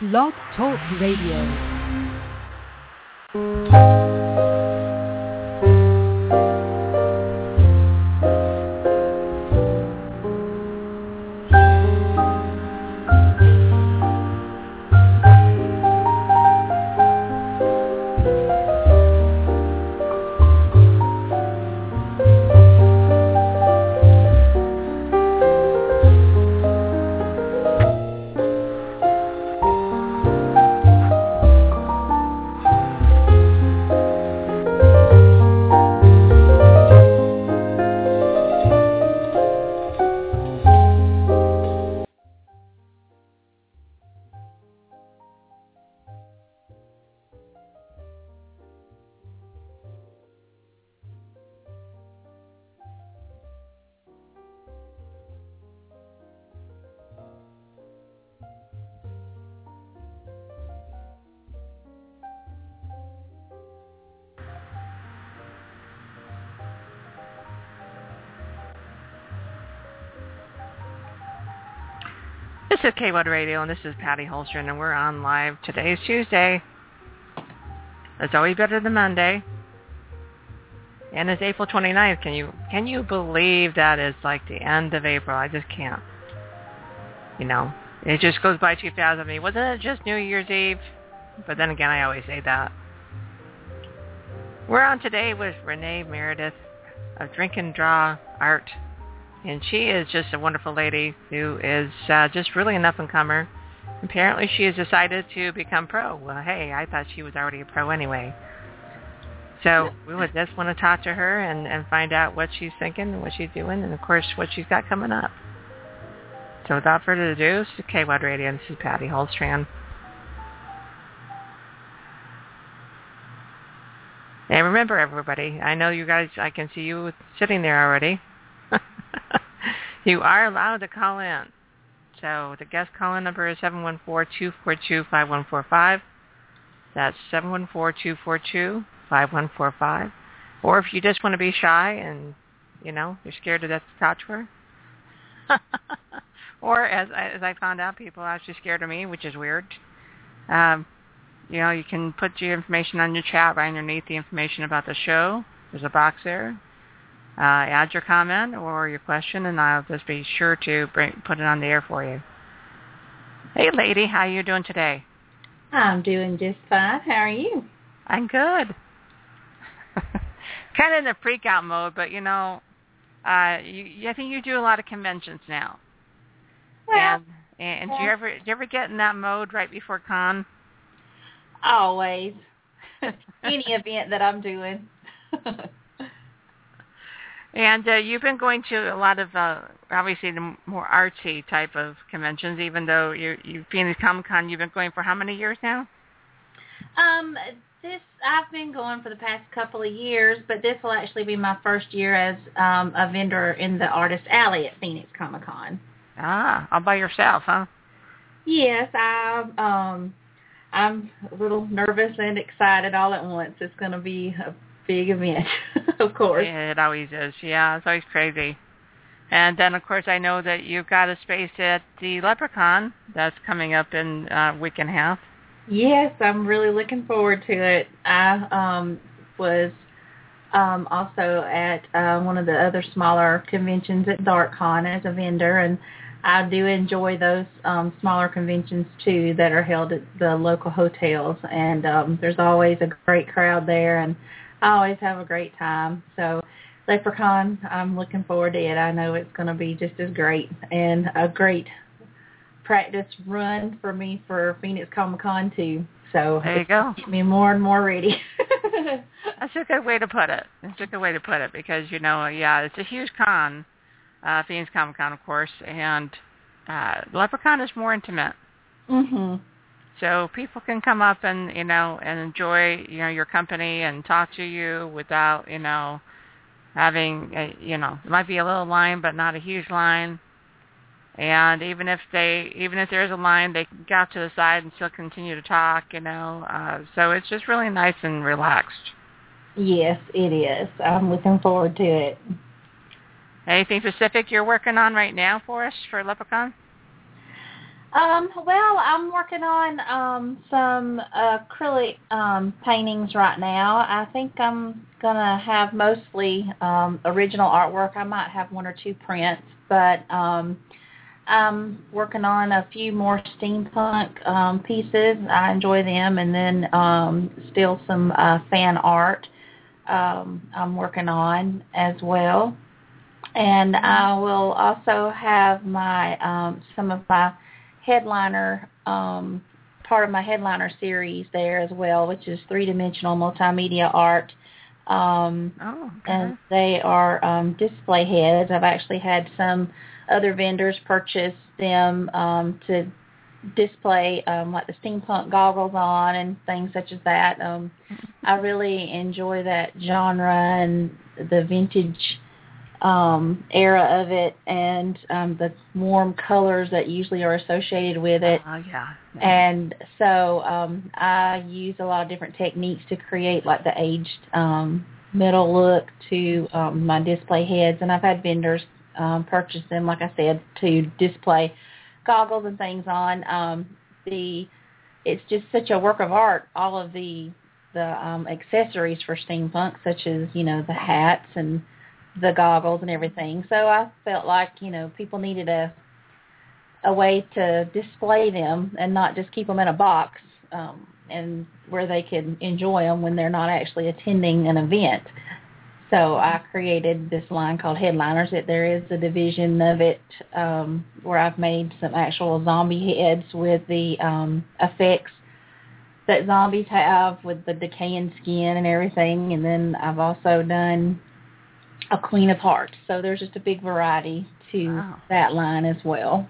Blog Talk Radio. This is K1 Radio, and this is Patty Holstrom, and we're on live. Today is Tuesday. It's always better than Monday. And it's April 29th. Can you can you believe that it's like the end of April? I just can't. You know, it just goes by too fast. I mean, wasn't it just New Year's Eve? But then again, I always say that. We're on today with Renee Meredith of Drink and Draw Art and she is just a wonderful lady who is uh, just really an up-and-comer. Apparently she has decided to become pro. Well, hey, I thought she was already a pro anyway. So we would just want to talk to her and, and find out what she's thinking and what she's doing and, of course, what she's got coming up. So without further ado, this is KWAD Radio, and this is Patty Holstrand. And remember, everybody, I know you guys, I can see you sitting there already. you are allowed to call in. So the guest call-in number is 714-242-5145. That's 714-242-5145. Or if you just want to be shy and, you know, you're scared to death to talk to her. or as, I, as I found out, people are actually scared of me, which is weird. Um, you know, you can put your information on your chat right underneath the information about the show. There's a box there add your comment or your question, and I'll just be sure to bring, put it on the air for you. Hey, lady, how are you doing today? I'm doing just fine. How are you? I'm good. kind of in the freak out mode, but you know, uh, you, I think you do a lot of conventions now. Well, and, and do you ever do you ever get in that mode right before con? Always. Any event that I'm doing. And uh, you've been going to a lot of, uh, obviously, the more artsy type of conventions, even though you, you Phoenix Comic Con, you've been going for how many years now? Um, this I've been going for the past couple of years, but this will actually be my first year as um, a vendor in the Artist Alley at Phoenix Comic Con. Ah, all by yourself, huh? Yes, I um, I'm a little nervous and excited all at once. It's going to be a big event, of course. Yeah, it always is. Yeah, it's always crazy. And then, of course, I know that you've got a space at the LepreCon that's coming up in a uh, week and a half. Yes, I'm really looking forward to it. I um, was um, also at uh, one of the other smaller conventions at DarkCon as a vendor, and I do enjoy those um, smaller conventions too that are held at the local hotels. And um, there's always a great crowd there, and I always have a great time. So LepreCon, I'm looking forward to it. I know it's going to be just as great and a great practice run for me for Phoenix Comic Con too. So there you go. Get me more and more ready. That's a good way to put it. That's a good way to put it because you know, yeah, it's a huge con, uh, Phoenix Comic Con, of course, and uh, LepreCon is more intimate. Mhm. So people can come up and you know and enjoy you know your company and talk to you without you know having a, you know it might be a little line but not a huge line. And even if they even if there's a line, they can get out to the side and still continue to talk. You know, uh, so it's just really nice and relaxed. Yes, it is. I'm looking forward to it. Anything specific you're working on right now for us for LepreCon? Um, well, I'm working on um, some acrylic um, paintings right now. I think I'm gonna have mostly um, original artwork. I might have one or two prints, but um, I'm working on a few more steampunk um, pieces. I enjoy them, and then um, still some uh, fan art um, I'm working on as well. And I will also have my um, some of my headliner um, part of my headliner series there as well, which is three dimensional multimedia art. Um, Oh, okay. and they are um, display heads. I've actually had some other vendors purchase them um, to display um, like the steampunk goggles on and things such as that. Um, I really enjoy that genre and the vintage um, era of it and um, the warm colors that usually are associated with it. Oh, yeah. And so um, I use a lot of different techniques to create like the aged um, metal look to um, my display heads. And I've had vendors um, purchase them, like I said, to display goggles and things on. Um, the it's just such a work of art. All of the the um, accessories for steampunk, such as you know the hats and the goggles and everything. So I felt like you know people needed a a way to display them and not just keep them in a box um, and where they can enjoy them when they're not actually attending an event. So I created this line called Headliners. It there is a division of it um, where I've made some actual zombie heads with the um, effects that zombies have with the decaying skin and everything. And then I've also done a Queen of Hearts. So there's just a big variety to Wow. that line as well.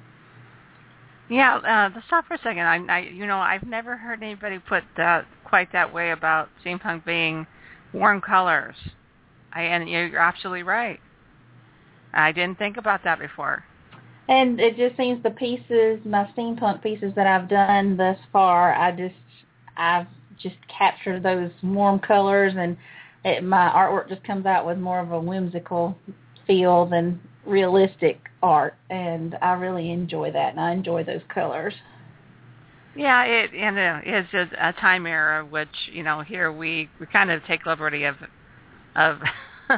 Yeah, uh, let's stop for a second. I, I, you know, I've never heard anybody put that quite that way about steampunk being warm colors. I, and you're you're absolutely right. I didn't think about that before. And it just seems the pieces, my steampunk pieces that I've done thus far, I just, I've just captured those warm colors, and it, my artwork just comes out with more of a whimsical feel than realistic art, and I really enjoy that, and I enjoy those colors. Yeah, it and uh, it's just a time era, which you know here we we kind of take liberty of of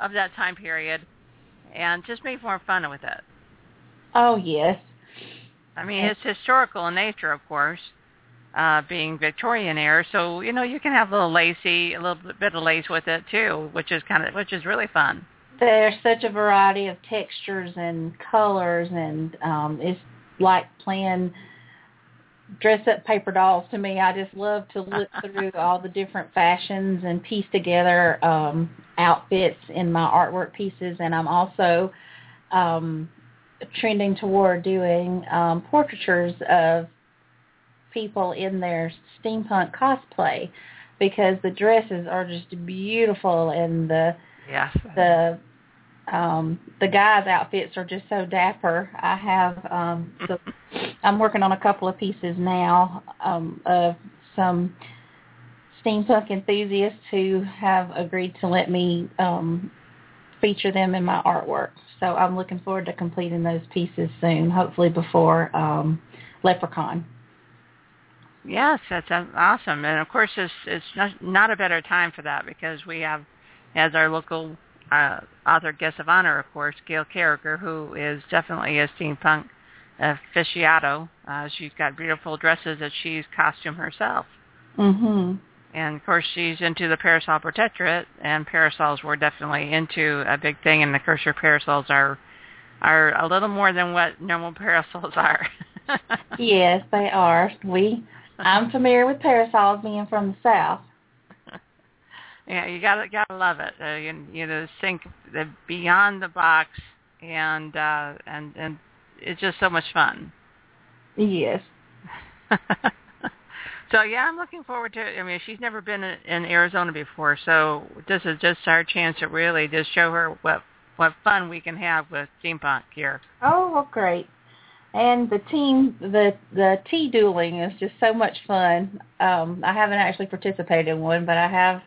of that time period, and just make more fun with it. Oh yes, I mean, it's historical in nature, of course, uh, being Victorian era. So you know, you can have a little lacy, a little bit of lace with it too, which is kind of which is really fun. there's such a variety of textures and colors, and um, it's like playing dress up paper dolls to me. I just love to look through all the different fashions and piece together um, outfits in my artwork pieces, and I'm also um, trending toward doing um, portraitures of people in their steampunk cosplay because the dresses are just beautiful and the Yes. the um the guys outfits are just so dapper. I have um the, i'm working on a couple of pieces now um of some steampunk enthusiasts who have agreed to let me um feature them in my artwork. So i'm looking forward to completing those pieces soon hopefully before um LepreCon Yes, that's awesome, and of course, it's it's not, not a better time for that because we have, as our local uh, author guest of honor, of course, Gail Carriger, who is definitely a steampunk aficionado. Uh, she's got beautiful dresses that she's costumed herself, Mm-hmm. and of course, she's into the parasol protectorate, and parasols were definitely into a big thing, and the course, her parasols are are a little more than what normal parasols are. yes they are we i'm familiar with parasols being from the south Yeah, you gotta gotta love it. Uh, you, you know, think the beyond the box, and uh, and and it's just so much fun. yes so yeah, I'm looking forward to. it. I mean, she's never been in, in Arizona before, so this is just our chance to really just show her what what fun we can have with steampunk here. Oh, well, great. And the team, the the tea dueling is just so much fun. Um, I haven't actually participated in one, but I have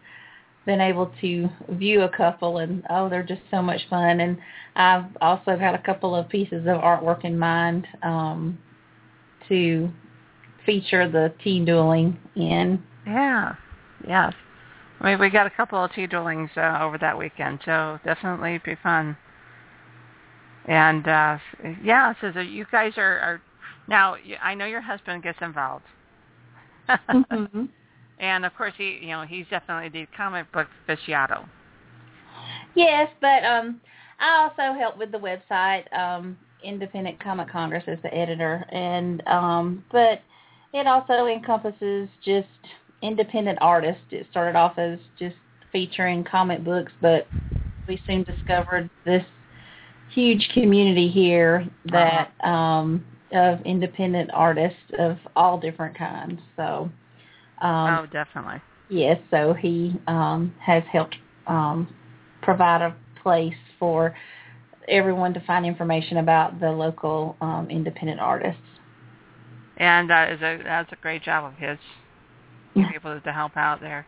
been able to view a couple, and oh, they're just so much fun. And I've also got a couple of pieces of artwork in mind um, to feature the tea dueling in. Yeah, yes. I mean, we got a couple of tea duelings uh, over that weekend, so definitely be fun. And uh yeah, so the, you guys are, are now. I know your husband gets involved, mm-hmm. and of course he, you know, he's definitely the comic book aficionado. Yes, but um, I also help with the website. Um, Independent Comic Congress as the editor, and um, but it also encompasses just independent artists. It started off as just featuring comic books, but we soon discovered this huge community here that um, of independent artists of all different kinds. So um, oh, definitely. Yes, so he um, has helped um, provide a place for everyone to find information about the local um, independent artists. And uh, is a that's a great job of his to be able to help out there.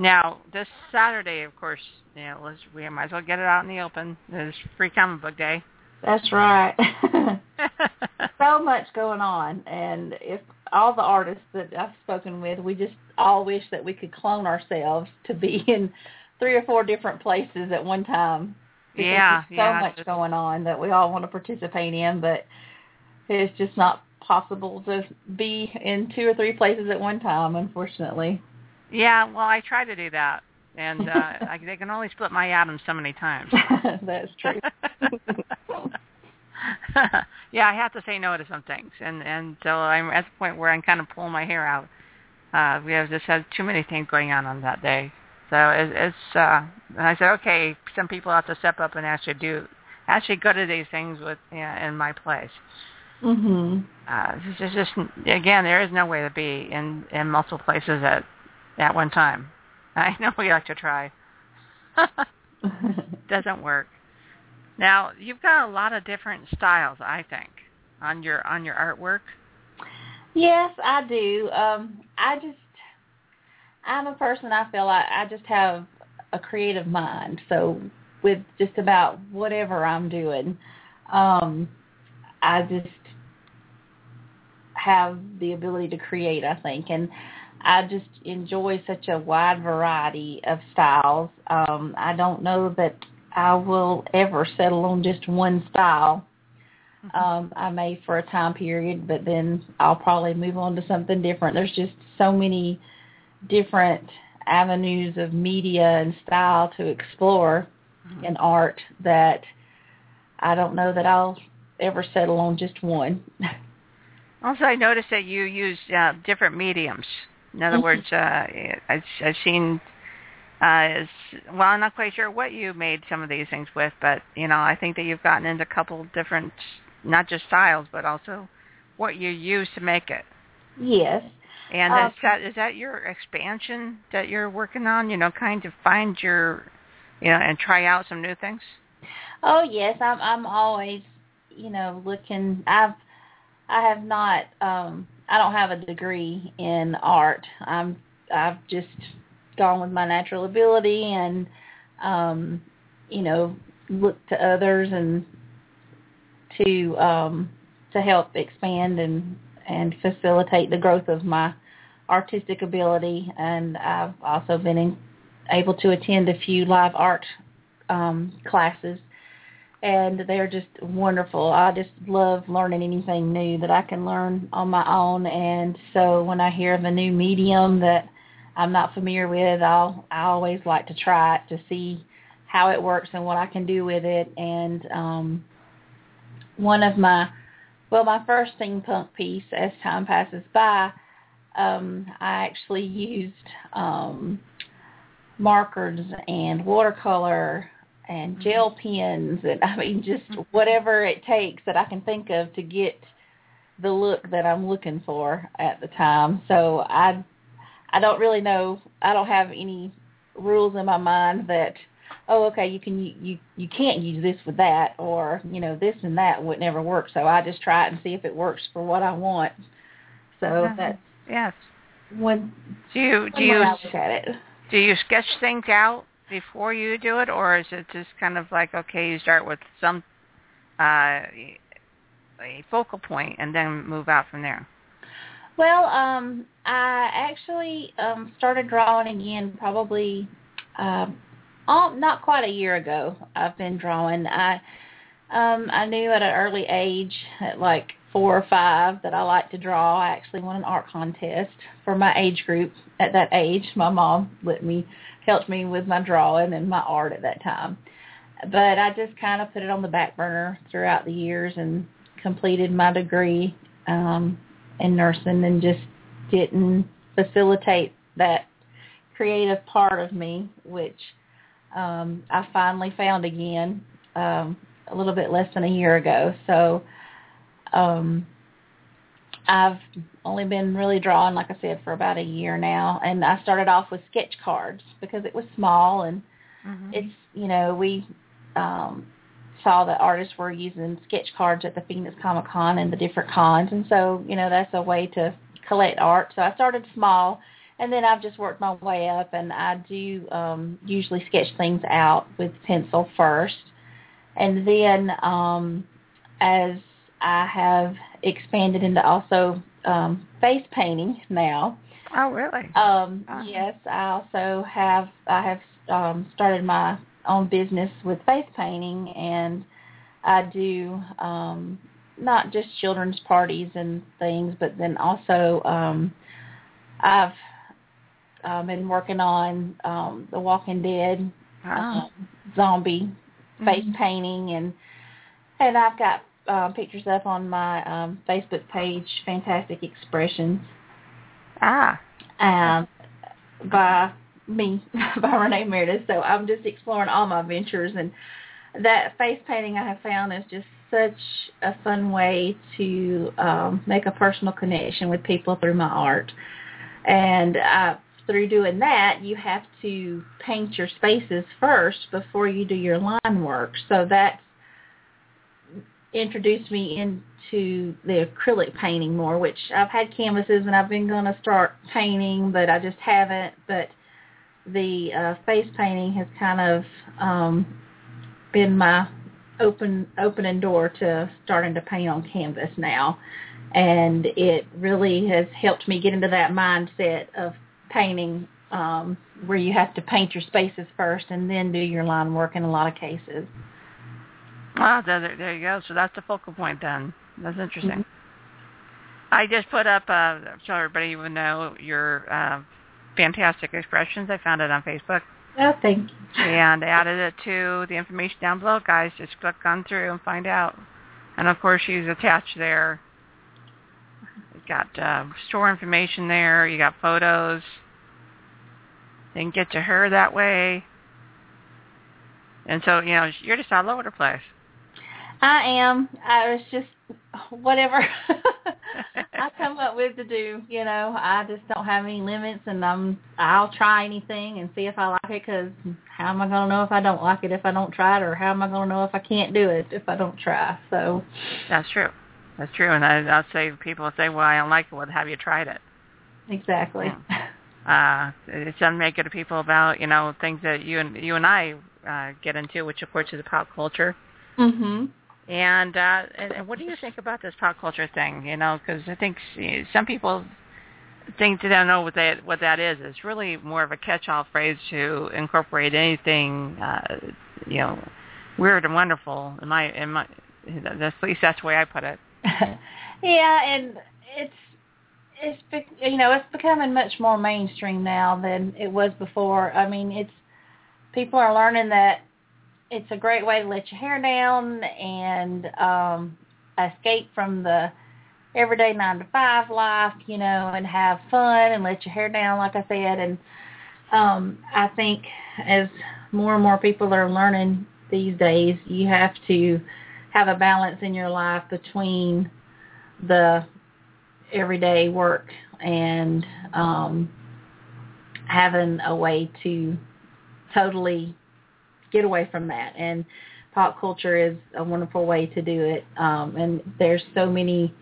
Now, this Saturday, of course, you know, let's, we might as well get it out in the open. It's Free Comic Book Day. That's right. so much going on, and if all the artists that I've spoken with, we just all wish that we could clone ourselves to be in three or four different places at one time. Because yeah, there's so yeah. much going on that we all want to participate in, but it's just not possible to be in two or three places at one time, unfortunately. Yeah, well, I try to do that, and uh, I, they can only split my atoms so many times. That's true. yeah, I have to say no to some things, and and so I'm at the point where I'm kind of pulling my hair out. Uh, we have just had too many things going on on that day, so it, it's. Uh, and I said, okay, some people have to step up and actually do, actually go to these things with you know, in my place. Mm-hmm. Uh, it's just, just again, there is no way to be in in multiple places at at one time. I know we like to try. Doesn't work. Now you've got a lot of different styles, I think, on your on your artwork. Yes, I do. Um, I just, I'm a person. I feel like I just have a creative mind. So with just about whatever I'm doing, um, I just have the ability to create. I think, and I just enjoy such a wide variety of styles. Um, I don't know that I will ever settle on just one style um, I may for a time period, but then I'll probably move on to something different. There's just so many different avenues of media and style to explore Mhm. in art that I don't know that I'll ever settle on just one. Also, I noticed that you use uh, different mediums. In other words, uh, I've, I've seen. Uh, s- well, I'm not quite sure what you made some of these things with, but you know, I think that you've gotten into a couple different, not just styles, but also what you use to make it. yes. And Um, is that is that your expansion that you're working on? You know, kind of find your, you know, and try out some new things. Oh yes, I'm I'm always, you know, looking I've I have not um I don't have a degree in art. I'm I've just gone with my natural ability and um you know, looked to others and to um to help expand and and facilitate the growth of my artistic ability and I've also been in, able to attend a few live art um classes and they're just wonderful. I just love learning anything new that I can learn on my own and so when I hear of a new medium that I'm not familiar with, I'll I always like to try it to see how it works and what I can do with it and um one of my well my first steampunk piece as time passes by um I actually used um markers and watercolor and gel pens and I mean just whatever it takes that I can think of to get the look that I'm looking for at the time. So I I don't really know I don't have any rules in my mind that oh okay you can you you can't use this with that or you know this and that would never work so I just try it and see if it works for what I want. So Uh-huh. that's Yes. one Do you do you way I look at it. do you sketch things out before you do it, or is it just kind of like okay, you start with some uh, a focal point and then move out from there? Well, um, I actually um, started drawing again probably um, all, not quite a year ago. I've been drawing. I um, I knew at an early age, at like four or five, that I like to draw. I actually won an art contest for my age group at that age. My mom let me helped me with my drawing and my art at that time. But I just kind of put it on the back burner throughout the years and completed my degree um, in nursing and just didn't facilitate that creative part of me, which um, I finally found again um, a little bit less than a year ago. So um, I've only been really drawing, like I said, for about a year now. And I started off with sketch cards because it was small and mm-hmm. it's, you know, we um, saw that artists were using sketch cards at the Phoenix Comic Con and the different cons. And so, you know, that's a way to collect art. So I started small and then I've just worked my way up and I do um, usually sketch things out with pencil first. And then um, as I have expanded into also um, face painting now. Oh, really? Um. Yes, I also have I have um, started my own business with face painting, and I do um, not just children's parties and things, but then also um, I've uh, been working on um, The Walking Dead oh. um, zombie face mm-hmm. painting, and and I've got uh, pictures up on my um, Facebook page, Fantastic Expressions. Ah. Um, by me, by Renee Meredith. So I'm just exploring all my ventures, and that face painting I have found is just such a fun way to um, make a personal connection with people through my art. And uh, through doing that, you have to paint your spaces first before you do your line work. So that's introduced me into the acrylic painting more, which I've had canvases and I've been going to start painting, but I just haven't. But the uh, face painting has kind of um, been my open opening door to starting to paint on canvas now, and it really has helped me get into that mindset of painting um, where you have to paint your spaces first and then do your line work in a lot of cases. Ah, there, there you go. So that's the focal point then. That's interesting. Mm-hmm. I just put up, uh, so everybody would know your uh, fantastic expressions. I found it on Facebook. Oh, thank you. And added it to the information down below, guys. Just click on through and find out. And of course, she's attached there. You got uh, store information there. You got photos. They can get to her that way. And so, you know, you're just all over the place. I am. I was just whatever I come up with to do. You know, I just don't have any limits, and I'm I'll try anything and see if I like it. Because how am I going to know if I don't like it if I don't try it, or how am I going to know if I can't do it if I don't try? So that's true. That's true. And I, I'll say people say, "Well, I don't like it." Well, have you tried it? Exactly. Yeah. Uh, it's it to people about you know things that you and you and I uh, get into, which of course is pop culture. Mhm. And, uh, and and what do you think about this pop culture thing? You know, because I think some people think they don't know what that what that is. It's really more of a catch-all phrase to incorporate anything, uh, you know, weird and wonderful. In my in my, at least that's the way I put it. yeah, and it's it's you know it's becoming much more mainstream now than it was before. I mean, it's people are learning that it's a great way to let your hair down and um escape from the everyday nine to five life, you know, and have fun and let your hair down, like I said. And um, I think as more and more people are learning these days, you have to have a balance in your life between the everyday work and um, having a way to totally get away from that. And pop culture is a wonderful way to do it. Um, and there's so many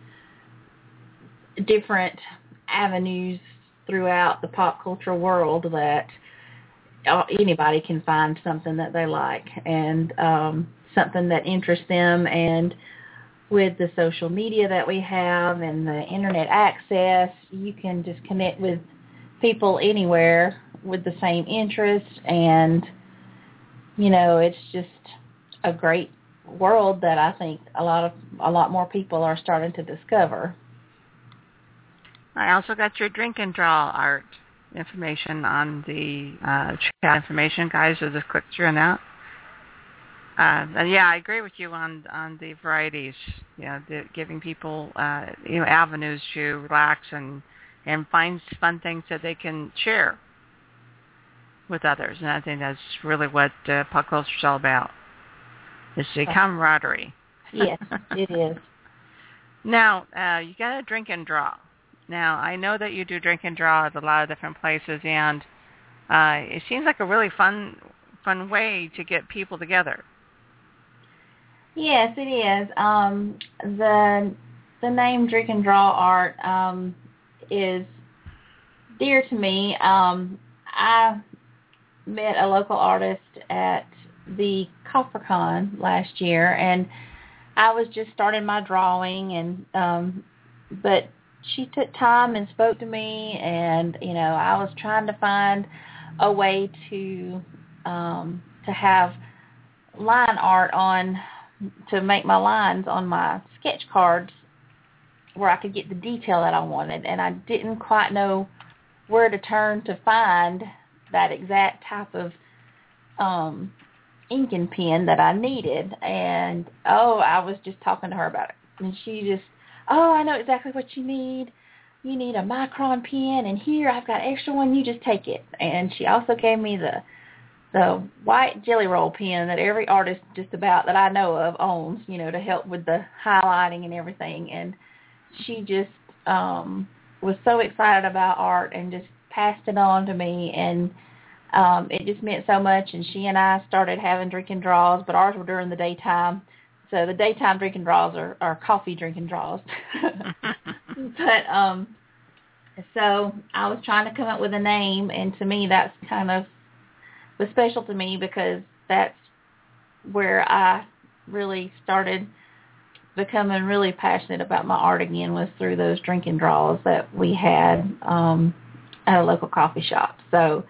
different avenues throughout the pop culture world that anybody can find something that they like and um, something that interests them and with the social media that we have and the internet access, you can just connect with people anywhere with the same interests and you know, it's just a great world that I think a lot of a lot more people are starting to discover. I also got your drink and draw art information on the uh, chat information, guys. So just click through on that. Uh, and yeah, I agree with you on on the varieties. You know, the, giving people uh, you know avenues to relax and and find fun things that they can share with others. And I think that's really what uh, pop culture is all about. It's the camaraderie. yes, it is. Now, uh, you got to drink and draw. Now, I know that you do drink and draw at a lot of different places, and uh, it seems like a really fun, fun way to get people together. Yes, it is. Um, the the name Drink and Draw Art um, is dear to me. Um, I met a local artist at the CopperCon last year, and I was just starting my drawing, and um, but she took time and spoke to me, and you know I was trying to find a way to um, to have line art on to make my lines on my sketch cards where I could get the detail that I wanted, and I didn't quite know where to turn to find that exact type of um inking pen that I needed. And oh I was just talking to her about it. And she just oh I know exactly what you need. You need a micron pen and here I've got extra one. You just take it. And she also gave me the the white Gelly Roll pen that every artist just about that I know of owns you know to help with the highlighting and everything. And she just um was so excited about art and just passed it on to me and um it just meant so much and she and I started having drinking draws but ours were during the daytime. So the daytime drinking draws are, are coffee drinking draws. But um so I was trying to come up with a name and to me that's kind of was special to me because that's where I really started becoming really passionate about my art again was through those drinking draws that we had um at a local coffee shop. So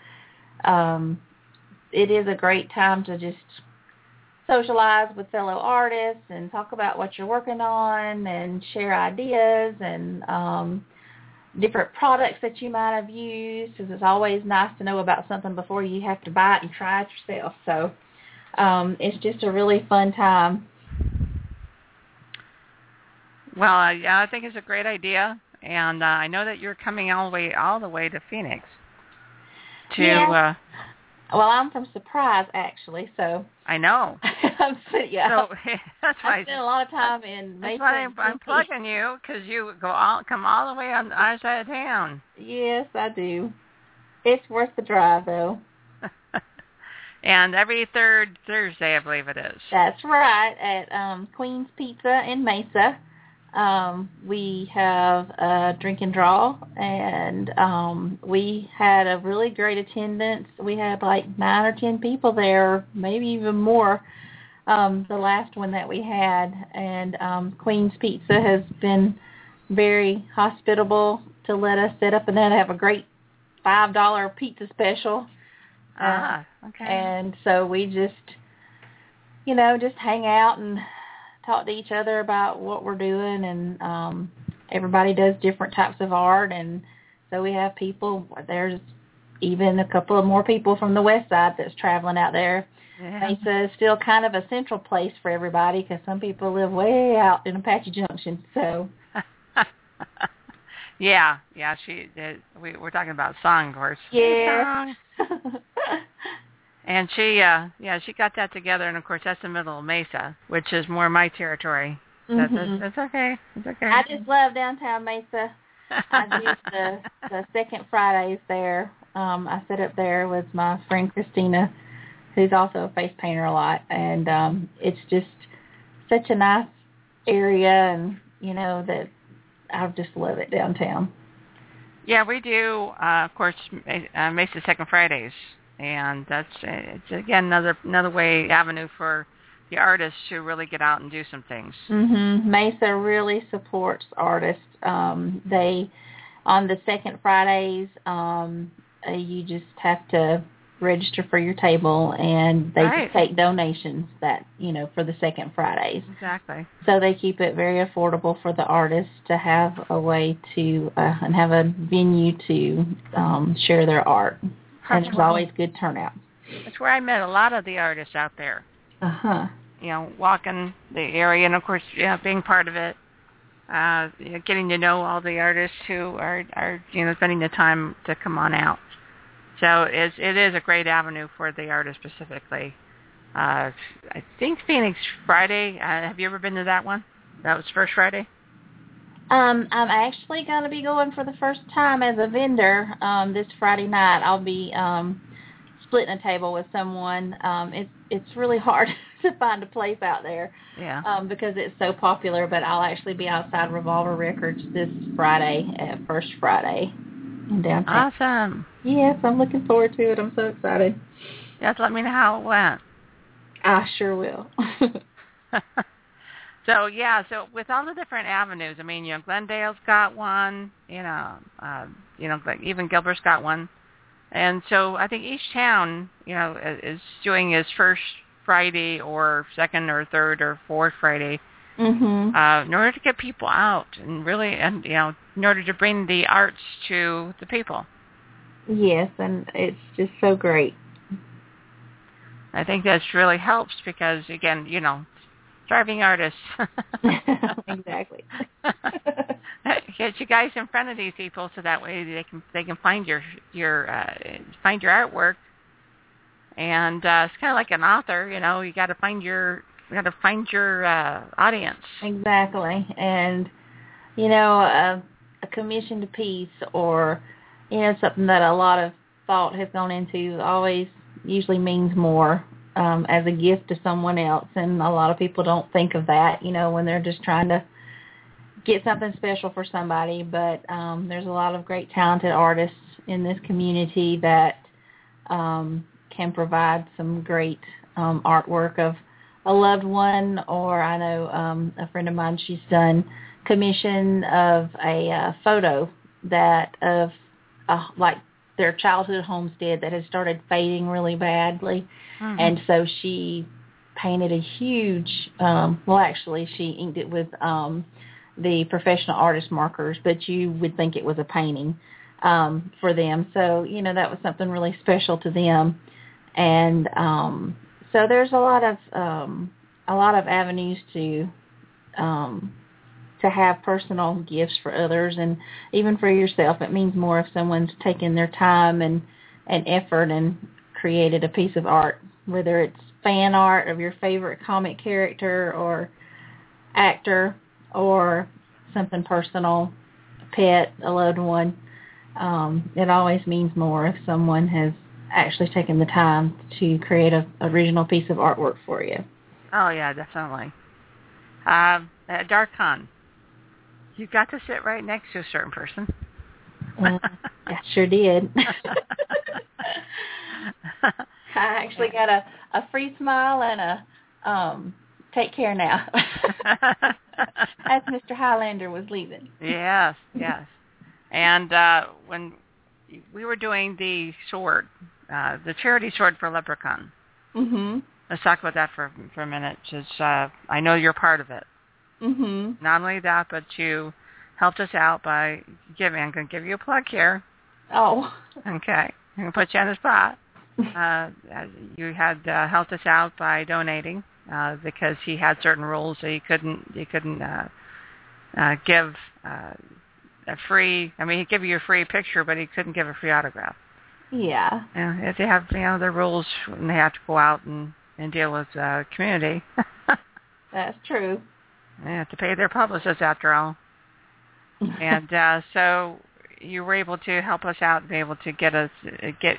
um, it is a great time to just socialize with fellow artists and talk about what you're working on and share ideas and um, different products that you might have used because it's always nice to know about something before you have to buy it and try it yourself. So um, it's just a really fun time. Well, yeah, I think it's a great idea and uh, I know that you're coming all the way all the way to Phoenix. To yeah. uh well, I'm from Surprise actually, so I know. I'm yeah. So that's why I spent a lot of time in. That's Mesa why I'm, I'm plugging you because you go all come all the way on the other side of town. Yes, I do. It's worth the drive, though. and every third Thursday, I believe it is. That's right at um Queen's Pizza in Mesa. Um, we have a drink and draw, and um, we had a really great attendance. We had like nine or ten people there, maybe even more. Um, the last one that we had, and um, Queen's Pizza has been very hospitable to let us set up and then have a great five dollar pizza special. Ah, okay. And so we just, you know, just hang out and talk to each other about what we're doing and um everybody does different types of art and so we have people there's even a couple of more people from the west side that's traveling out there yeah. mesa is still kind of a central place for everybody because some people live way out in apache junction so yeah, yeah. She, uh, we, we're talking about song, of course. yeah And she, uh, yeah, she got that together, and of course that's the middle of Mesa, which is more my territory. That's, Mhm. that's okay. It's okay. i just love downtown mesa I do the the second Fridays there. Um, I sit up there with my friend Christina, who's also a face painter a lot, and um, it's just such a nice area, and you know that I just love it downtown. Yeah, we do. Uh, of course, uh, Mesa Second Fridays, and that's it's again another another way avenue for the artists to really get out and do some things. Mhm. Mesa really supports artists. Um, they on the second Fridays, um, uh, you just have to register for your table, and they Right. take donations that you know for the second Fridays. Exactly. So they keep it very affordable for the artists to have a way to uh, and have a venue to um, share their art. And there's always good turnout. That's where I met a lot of the artists out there. Uh huh. You know, walking the area, and of course, you know, being part of it, uh, you know, getting to know all the artists who are are you know spending the time to come on out. So it's it is a great avenue for the artists specifically. Uh, I think Phoenix Friday. Uh, have you ever been to that one? That was first Friday. Um, I'm actually going to be going for the first time as a vendor um, this Friday night. I'll be um, splitting a table with someone. Um, it's it's really hard to find a place out there Yeah. um, because it's so popular. But I'll actually be outside Revolver Records this Friday, at First Friday, in downtown. Awesome. Yes, I'm looking forward to it. I'm so excited. Just let me know how it went. I sure will. so yeah, so with all the different avenues, I mean, you know, Glendale's got one, you know, uh, you know, like even Gilbert's got one, and so I think each town, you know, is doing his first Friday or second or third or fourth Friday, mhm. uh, in order to get people out and really, and you know, in order to bring the arts to the people. Yes, and it's just so great. I think that really helps because again, you know, starving artists. exactly. Get you guys in front of these people so that way they can they can find your your uh, find your artwork. And uh, it's kind of like an author, you know. You got to find your you got to find your uh, audience. Exactly. And, you know, a, a commissioned piece or, you know, something that a lot of thought has gone into always usually means more um, as a gift to someone else. And a lot of people don't think of that, you know, when they're just trying to get something special for somebody. But um, there's a lot of great talented artists in this community that um, can provide some great um, artwork of a loved one or I know um, a friend of mine she's done commission of a uh, photo that of uh, like their childhood homestead that had started fading really badly Mhm. and so she painted a huge um well actually she inked it with um the professional artist markers but you would think it was a painting um for them. So you know that was something really special to them. And um so there's a lot of um a lot of avenues to um to have personal gifts for others and even for yourself. It means more if someone's taken their time and and effort and created a piece of art whether it's fan art of your favorite comic character or actor or something personal a pet a loved one um it always means more if someone has actually taken the time to create a original piece of artwork for you Oh yeah, definitely. Um, at DarkCon, you got to sit right next to a certain person. Uh, I sure did. I actually got a a free smile and a um take care now. As Mr. Highlander was leaving. yes, yes. And uh, when we were doing the sword, uh, the charity sword for LepreCon, Mhm. let's talk about that for for a minute. Just, uh, I know you're part of it. Mhm. Not only that, but you helped us out by giving. I'm going to give you a plug here. Oh. Okay, I'm going to put you on the spot. Uh, you had uh, helped us out by donating uh, because he had certain rules that he couldn't he couldn't uh, uh, give uh, a free. I mean, he'd give you a free picture, but he couldn't give a free autograph. Yeah. Yeah, if they have you know the rules when they have to go out and and deal with uh, community. That's true. they have to pay their publicists after all. and uh, so you were able to help us out and be able to get us get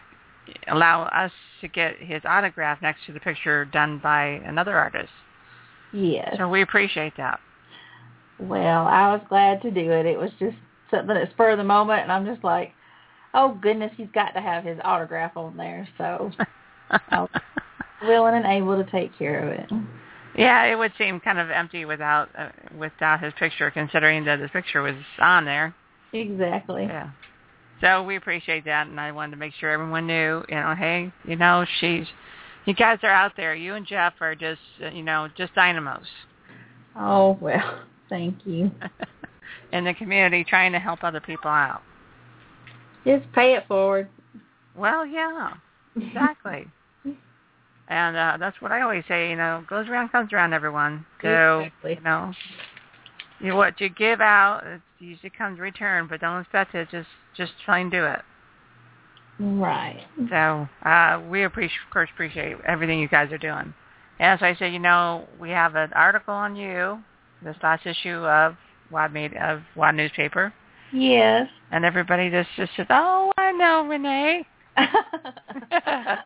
allow us to get his autograph next to the picture done by another artist. yes. So we appreciate that. Well, I was glad to do it. It was just something that spur of the moment, and I'm just like, oh goodness, he's got to have his autograph on there. So I was willing and able to take care of it. Yeah, it would seem kind of empty without uh, without his picture, considering that his picture was on there. Exactly. Yeah. So we appreciate that, and I wanted to make sure everyone knew, you know, hey, you know, she's, you guys are out there. You and Jeff are just, you know, just dynamos Oh well, thank you. in the community trying to help other people out. Just pay it forward. Well, yeah, exactly. and uh that's what I always say, you know, goes around comes around everyone. So, Exactly. you know, you what you give out, it usually comes return, but don't expect it. Just just try and do it. Right. So uh, we appreciate, of course, appreciate everything you guys are doing. And As I said, you know, we have an article on you, this last issue of Wad Made of Wad Newspaper, Yes. and everybody just just said, "Oh, I know Renee."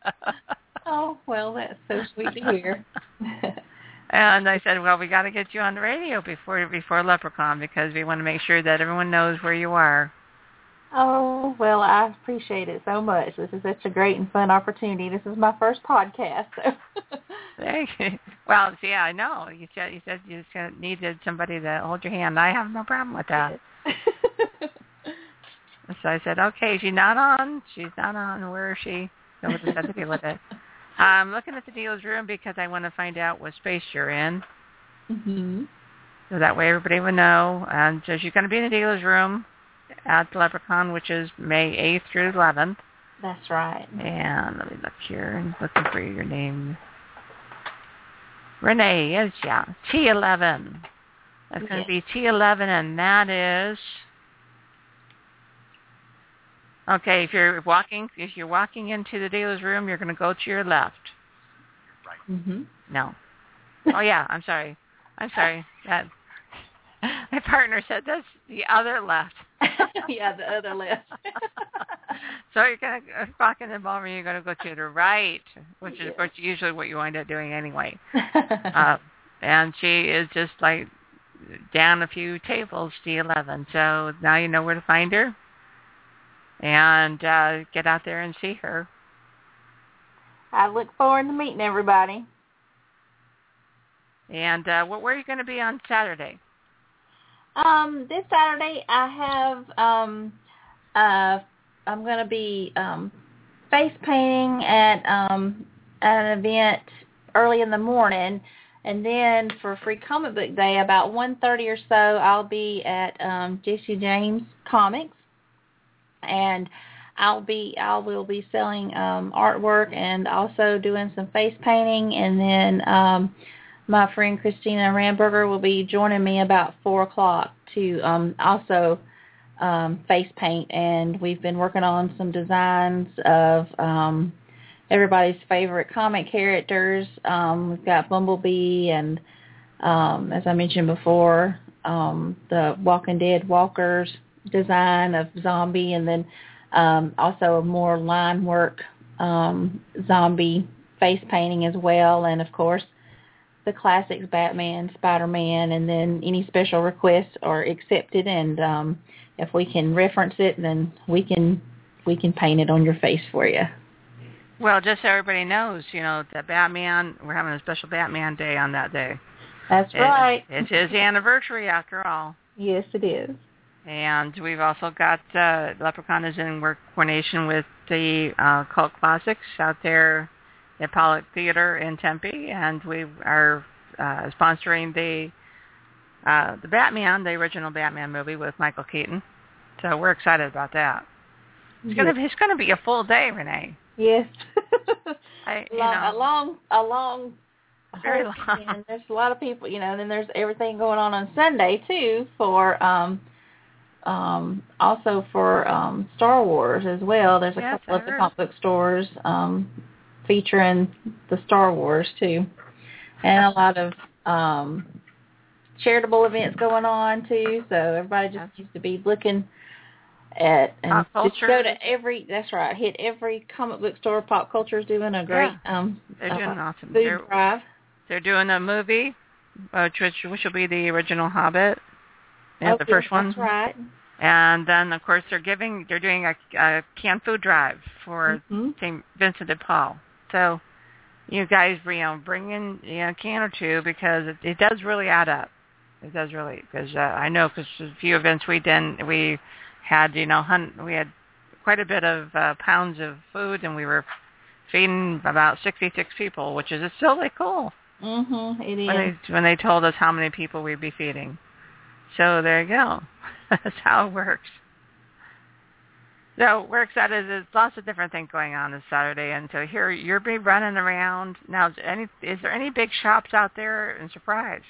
oh well, that's so sweet to hear. and I said, "Well, we got to get you on the radio before before LepreCon because we want to make sure that everyone knows where you are." oh well, I appreciate it so much. This is such a great and fun opportunity. This is my first podcast. So. Thank you. Well, see, I know you said you said you just needed somebody to hold your hand. I have no problem with that. So I said, okay, she's not on. She's not on. Where is she? So we'll just have to deal with it. I'm looking at the dealer's room because I want to find out what space you're in. mhm. So that way everybody would know. And so she's going to be in the dealer's room at the LepreCon, which is May 8th through 11th. That's right. And let me look here. I'm looking for your name. Renee, yes, yeah. T11. That's going to be T11, and that is... Okay, if you're walking, if you're walking into the dealer's room, you're going to go to your left. Mhm. No. Oh yeah, I'm sorry. I'm sorry. That my partner said that's the other left. yeah, the other left. so you're gonna uh, walk in the ballroom. You're gonna go to the right, which is Yes. of course usually what you wind up doing anyway. Uh, and she is just like down a few tables to 11. So now you know where to find her, and uh, get out there and see her. I look forward to meeting everybody. And uh, what, where are you going to be on Saturday? Um, this Saturday I have um uh I'm gonna be um face painting at um at an event early in the morning and then for free comic book day about one thirty or so I'll be at um JC James Comics and I'll be I will be selling um artwork and also doing some face painting. And then um my friend Christina Ramberger will be joining me about four o'clock to um, also um, face paint, and we've been working on some designs of um, everybody's favorite comic characters. Um, we've got Bumblebee, and um, as I mentioned before, um, the Walking Dead Walkers design of zombie, and then um, also a more line work um, zombie face painting as well, and of course the classics Batman, Spider-Man, and then any special requests are accepted and um if we can reference it then we can we can paint it on your face for you. Well, just so everybody knows, you know, that Batman, we're having a special Batman day on that day. That's It- right. It's his anniversary after all. Yes, it is. And we've also got uh, LepreCon is in work coordination with the uh, Cult Classics out there at Pollack Theater in Tempe, and we are uh, sponsoring the uh, the Batman, the original Batman movie with Michael Keaton. So we're excited about that. It's gonna be it's gonna be a full day, Renee. Yes. I, long, know, a long, a long, Very long. weekend. There's a lot of people, you know, and then there's everything going on on Sunday too for um um also for um Star Wars as well. There's a Yes, couple of the comic book stores um featuring the Star Wars too. And a lot of um charitable events going on too, so everybody just Yes. needs to be looking at and Pop just go culture. to every that's right, hit every comic book store. Pop culture is doing a great um they're doing uh, awesome. food They're, drive. they're doing a movie, which which will be the original Hobbit. Yeah, the first one. That's right. And then, of course, they're giving, they're doing a, a canned food drive for Mhm. St. Vincent de Paul. So you guys, you know, bring in you know, a can or two because it, it does really add up. It does really because uh, I know because a few events we did, we had you know, hun- we had quite a bit of uh, pounds of food, and we were feeding about 66 people, which is still really cool. Mhm. It is. When they when they told us how many people we'd be feeding, so there you go. That's how it works. So we're excited. There's lots of different things going on this Saturday, and so here you're be running around. Now, is any is there any big shops out there in Surprise?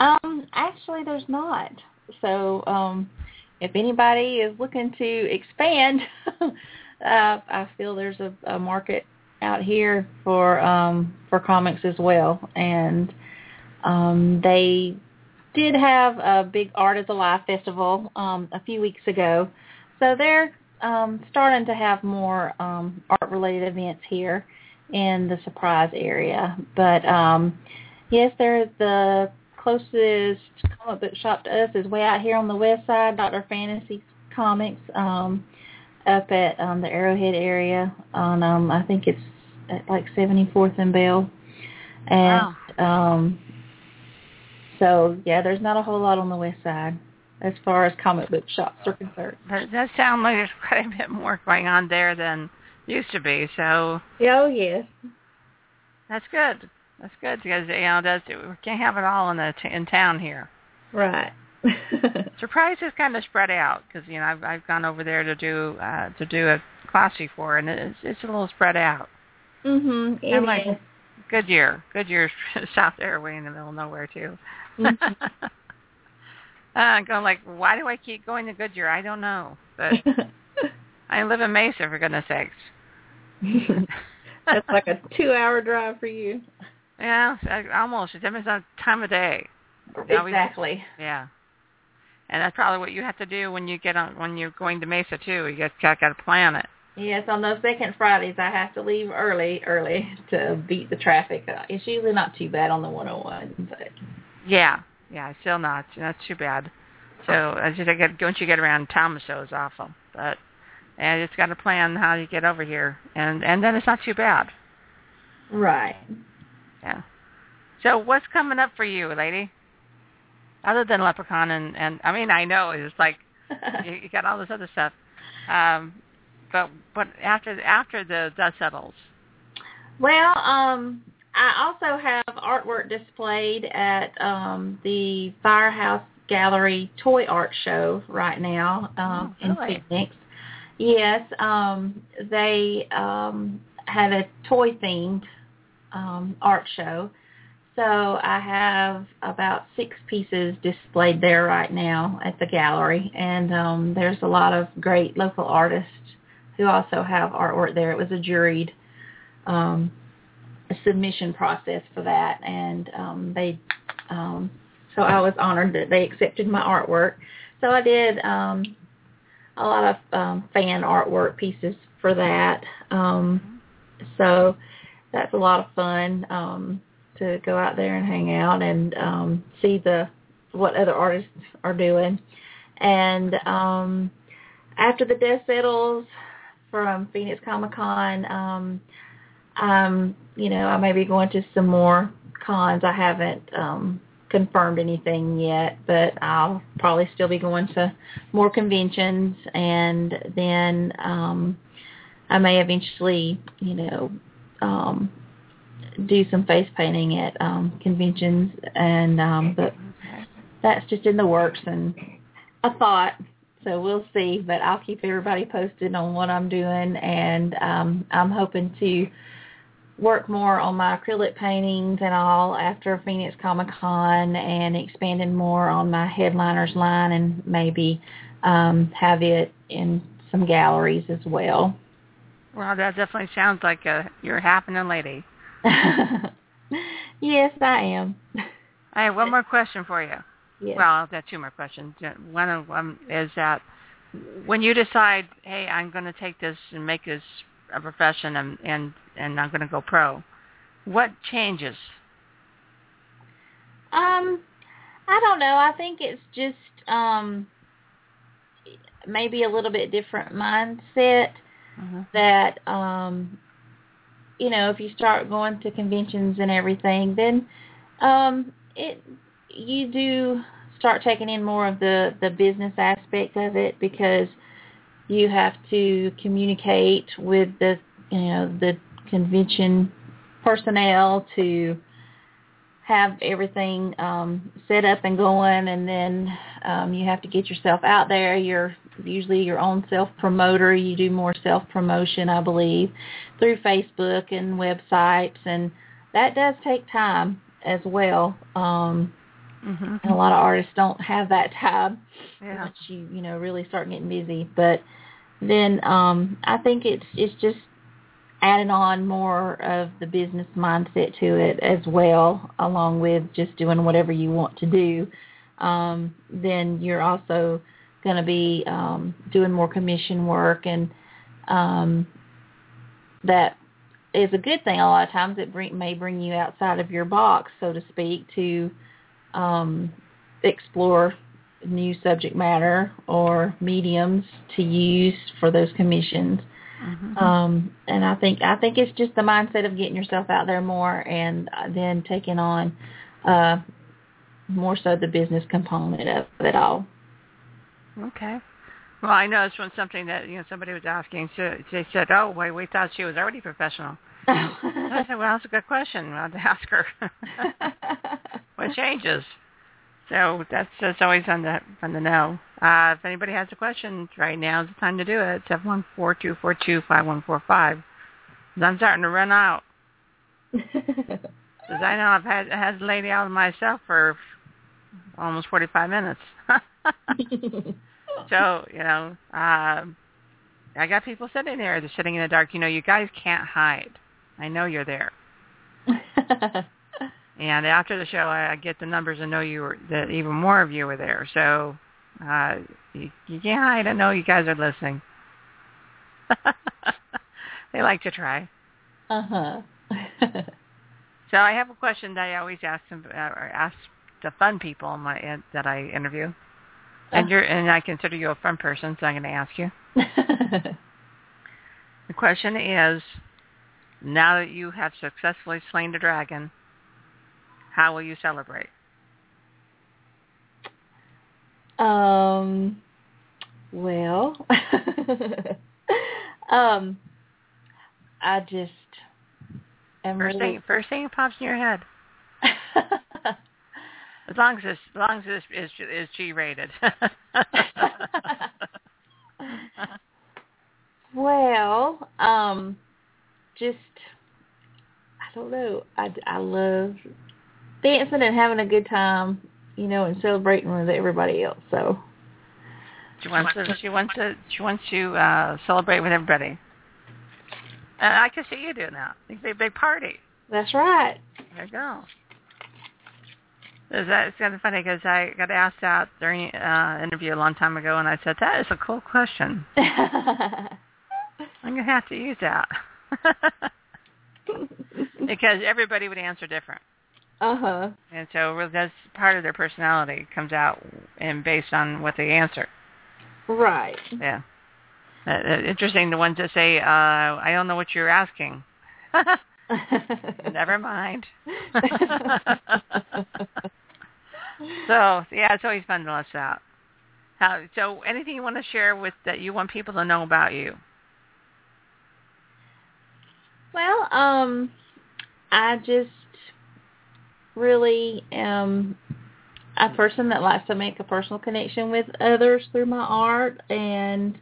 Um, actually, there's not. So, um, if anybody is looking to expand, uh, I feel there's a, a market out here for um, for comics as well, and um, they did have a big Art is Alive festival um, a few weeks ago, so they're um, starting to have more um, art related events here in the Surprise area. But um, yes, they're the closest comic book shop to us is way out here on the west side, Dr. Fantasy Comics, um, up at um, the Arrowhead area on um, I think it's at like 74th and Bell. And um so yeah, there's not a whole lot on the west side as far as comic book shops are concerned. But it does sound like there's quite a bit more going on there than used to be. So Yeah, oh yes. that's good. That's good because you know that's we can't have it all in the t- in town here. Right. Surprise is kind of spread out because you know I've I've gone over there to do uh to do a class before and it's it's a little spread out. mhm. It I'm like is. Goodyear. Goodyear's south there, way in the middle of nowhere too. Uh, going like, why do I keep going to Goodyear? I don't know, but I live in Mesa for goodness sakes. That's like a two-hour drive for you. Yeah, I- almost. It depends on time of day. Exactly. Yeah, and that's probably what you have to do when you get on when you're going to Mesa too. You got got, got to plan it. Yes, on those second Fridays, I have to leave early, early to beat the traffic. Uh, It's usually not too bad on the 101, but Yeah, yeah, still not. Not too bad. So I just I get once you get around Tomaso is awful, but and it's got to plan how you get over here, and and then it's not too bad. right. Yeah. So what's coming up for you, lady? Other than LepreCon and and I mean I know it's like you, you got all this other stuff, um, but but after after the dust settles, Well, um, I also have artwork displayed at um, the Firehouse Gallery Toy Art Show right now um, Oh, really? in Phoenix. Yes, um, they um, had a toy themed um, art show. So I have about six pieces displayed there right now at the gallery, and um, there's a lot of great local artists who also have artwork there. It was a juried um, submission process for that, and um, they um, so I was honored that they accepted my artwork. So I did um, a lot of um, fan artwork pieces for that. Um, so that's a lot of fun um, to go out there and hang out and um, see the what other artists are doing. And um, after the dust settles from Phoenix Comic Con, um, um, you know, I may be going to some more cons. I haven't um, confirmed anything yet, but I'll probably still be going to more conventions, and then um, I may eventually, you know, um, do some face painting at um, conventions, and um, but that's just in the works and a thought. So we'll see, but I'll keep everybody posted on what I'm doing, and um, I'm hoping to work more on my acrylic paintings and all after Phoenix Comic Con and expanding more on my headliners line and maybe um, have it in some galleries as well. well, that definitely sounds like a you're a happening lady. yes, I am. I have one more question for you. Yes. Well, I've got two more questions. Uh, One of them is that when you decide, hey, I'm going to take this and make this a profession and and, and I'm going to go pro, what changes? Um, I don't know. I think it's just um maybe a little bit different mindset Mm-hmm. that um you know, if you start going to conventions and everything, then um, it you do start taking in more of the the business aspect of it because you have to communicate with the you know the convention personnel to have everything um, set up and going, and then um, you have to get yourself out there. You're usually your own self promoter. You do more self promotion, I believe, through Facebook and websites, and that does take time as well. Um, Mm-hmm. and a lot of artists don't have that time Yeah. once you you know really start getting busy. But then um, I think it's it's just adding on more of the business mindset to it as well, along with just doing whatever you want to do. Um, then you're also going to be um, doing more commission work, and um, that is a good thing. A lot of times it bring, may bring you outside of your box, so to speak, to um, explore new subject matter or mediums to use for those commissions. Mhm. Um, and I think I think it's just the mindset of getting yourself out there more, and then taking on uh, more so the business component of it all. Okay. Well, I know noticed when something that you know somebody was asking, so they said, "Oh, wait, we thought she was already professional." I said, "Well, that's a good question. I'll ask her what changes." So that's that's always on the on the know. Uh, if anybody has a question, right now is the time to do it. Seven one four two four two five one four five. I'm starting to run out. Because I know I've had had the lady out myself for almost forty five minutes. so you know, um, I got people sitting there. They're sitting in the dark. You know, you guys can't hide. I know you're there. And after the show, I, I get the numbers and know you were that even more of you were there. So uh, you, you can't hide. I know you guys are listening. they like to try. uh huh. So I have a question that I always ask them, uh, or ask the fun people in my, that I interview. And you're and I consider you a fun person, so I'm going to ask you. The question is, now that you have successfully slain the dragon, how will you celebrate? Um. Well. um. I just am First really thing, first thing that pops in your head. As long as this, as long as this is is G rated. Well, um, just I don't know. I, I love dancing and having a good time, you know, and celebrating with everybody else. So she wants to. She wants to. She wants to uh, celebrate with everybody. And I can see you doing that. It's a big party. that's right. There you go. Is that, it's kind of funny because I got asked that during uh, interview a long time ago, and I said that is a cool question. I'm gonna have to use that because everybody would answer different, uh huh. and so that's part of their personality comes out and based on what they answer. Right. Yeah. Uh, uh, interesting, the ones that say, uh, "I don't know what you're asking." Never mind. so yeah, it's always fun to list out. How, so anything you want to share with that you want people to know about you? well, um, I just really am a person that likes to make a personal connection with others through my art, and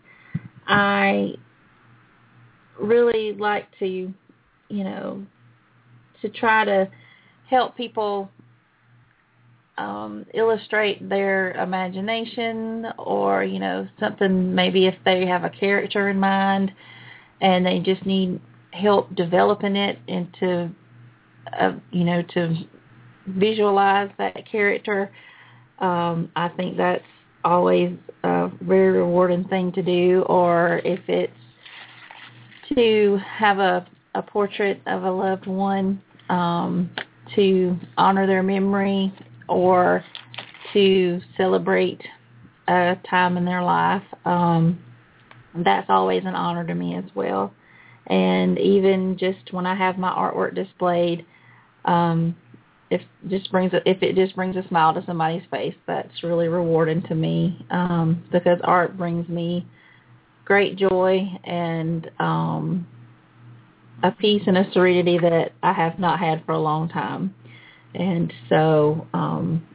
I really like to, you know, to try to help people um, illustrate their imagination or, you know, something maybe if they have a character in mind and they just need help developing it into, uh, you know, to visualize that character. Um, I think that's always a very rewarding thing to do or if it's to have a, a portrait of a loved one um, to honor their memory or to celebrate a time in their life. Um, that's always an honor to me as well. and even just when I have my artwork displayed, um, if just brings a, if it just brings a smile to somebody's face, that's really rewarding to me um, because art brings me great joy and um, a peace and a serenity that I have not had for a long time. And so um,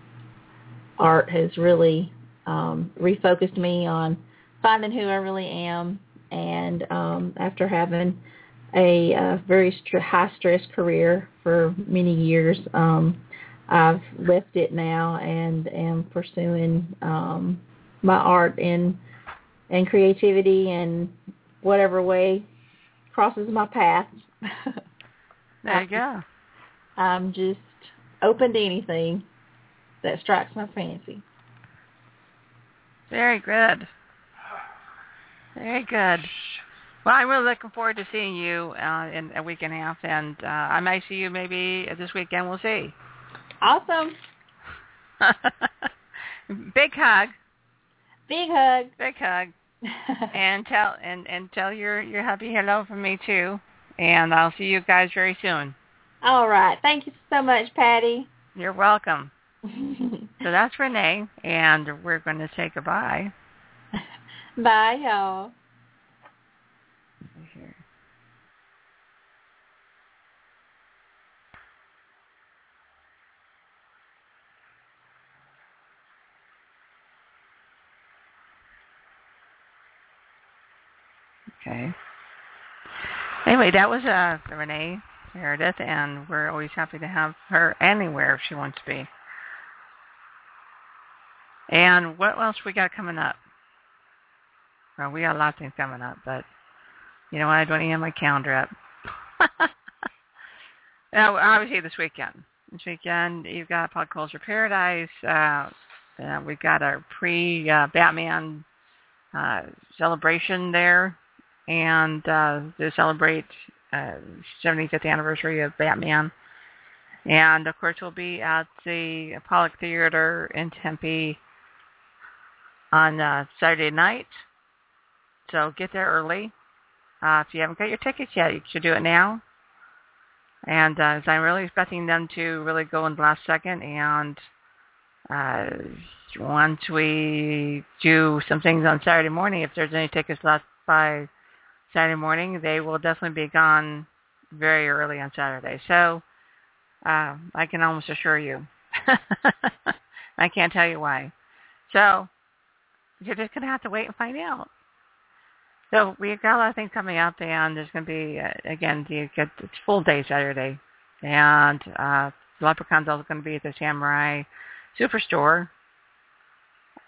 art has really um, refocused me on finding who I really am. And um, after having a, a very st- high stress career for many years, um, I've left it now and am pursuing um, my art in and creativity and whatever way crosses my path. there you go. I'm just open to anything that strikes my fancy. Very good. Very good. Well, I'm really looking forward to seeing you uh, in a week and a half, and uh, I might see you maybe this weekend. We'll see. Awesome. Big hug. Big hug. Big hug. and tell and and tell your your happy hello from me too. And I'll see you guys very soon. All right. Thank you so much, Patty. You're welcome. so that's Renee, and we're going to say goodbye. Bye, y'all. Okay. Anyway, that was uh, Renee Meredith, and we're always happy to have her anywhere if she wants to be. And what else we got coming up? Well, we got a lot of things coming up, but you know what? I don't even have my calendar up. now, obviously this weekend. This weekend you've got Pop Culture Paradise. Uh, uh, we've got our pre-Batman uh, celebration there, and uh, to celebrate uh, 75th anniversary of Batman. And of course, we'll be at the Pollack Theater in Tempe on uh, Saturday night. So get there early. Uh, if you haven't got your tickets yet, you should do it now. And uh, I'm really expecting them to really go in the last second. And uh, once we do some things on Saturday morning, if there's any tickets left by Saturday morning, they will definitely be gone very early on Saturday. So uh, I can almost assure you. I can't tell you why. So you're just going to have to wait and find out. So we've got a lot of things coming up, and there's going to be, uh, again, you get it's full day Saturday. And uh, LepreCon's also going to be at the Samurai Superstore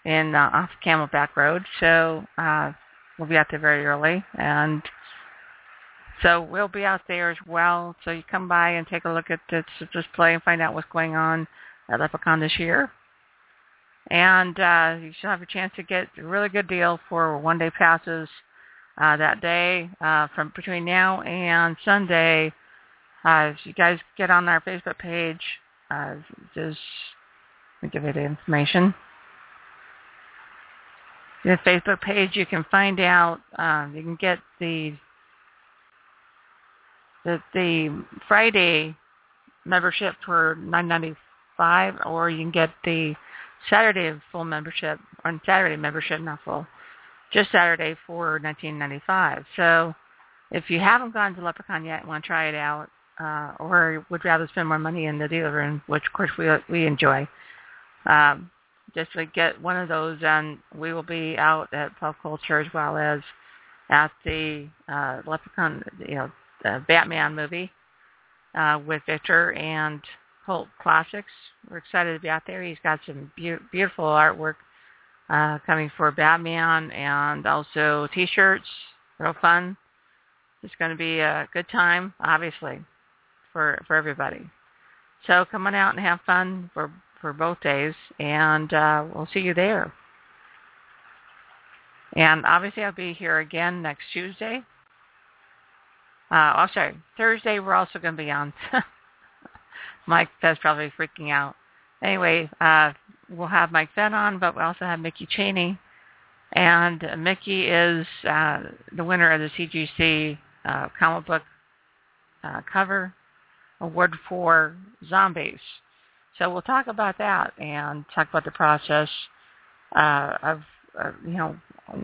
in uh, off Camelback Road. So uh, we'll be out there very early. And so we'll be out there as well. So you come by and take a look at the display and find out what's going on at LepreCon this year. And uh, you should have a chance to get a really good deal for one-day passes uh, that day uh, from between now and Sunday. Uh, if you guys get on our Facebook page, uh, just give you the information. The Facebook page, you can find out. Um, you can get the the the Friday membership for nine ninety five, or you can get the Saturday full membership on Saturday membership, not full, just Saturday for nineteen ninety five. So if you haven't gone to LepreCon yet and want to try it out, uh, or would rather spend more money in the dealer room, which of course we we enjoy, um, just to get one of those, and we will be out at Pop Culture as well as at the uh, LepreCon, you know, the Batman movie uh, with Victor and Cult Classics. We're excited to be out there. He's got some be- beautiful artwork uh, coming for Batman and also T-shirts. Real fun. It's going to be a good time, obviously, for for everybody. So come on out and have fun for for both days, and uh, we'll see you there. And obviously, I'll be here again next Tuesday. Uh, oh, sorry, Thursday. We're also going to be on. Mike is probably freaking out. Anyway, uh, we'll have Mike Fenn on, but we also have Mickey Cheney. And Mickey is uh, the winner of the CGC uh, comic book uh, cover award for zombies. So we'll talk about that and talk about the process uh, of, uh, you know,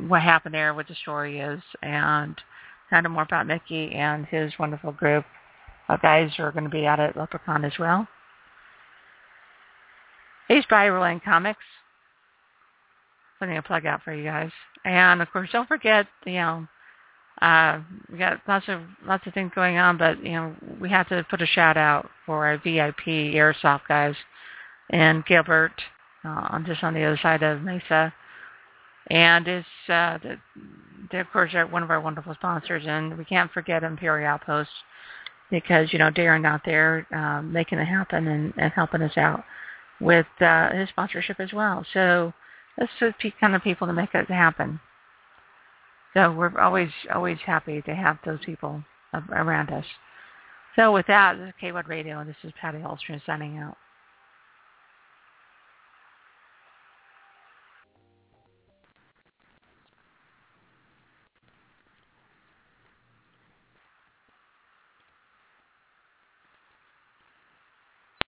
what happened there, what the story is, and kind of more about Mickey and his wonderful group of guys who are going to be out at LepreCon as well. He's by Rolling Comics. Putting a plug out for you guys. And of course, don't forget, you know, uh, we got lots of lots of things going on, but you know, we have to put a shout out for our VIP airsoft guys and Gilbert, uh, just on the other side of Mesa, and it's uh, they of course are one of our wonderful sponsors, and we can't forget Imperial Outpost because you know Darren out there um, making it happen and, and helping us out with uh, his sponsorship as well. So that's the kind of people to make it happen. So we're always always happy to have those people around us. So with that, this is KWOD Radio, and this is Patty Holstrom signing out.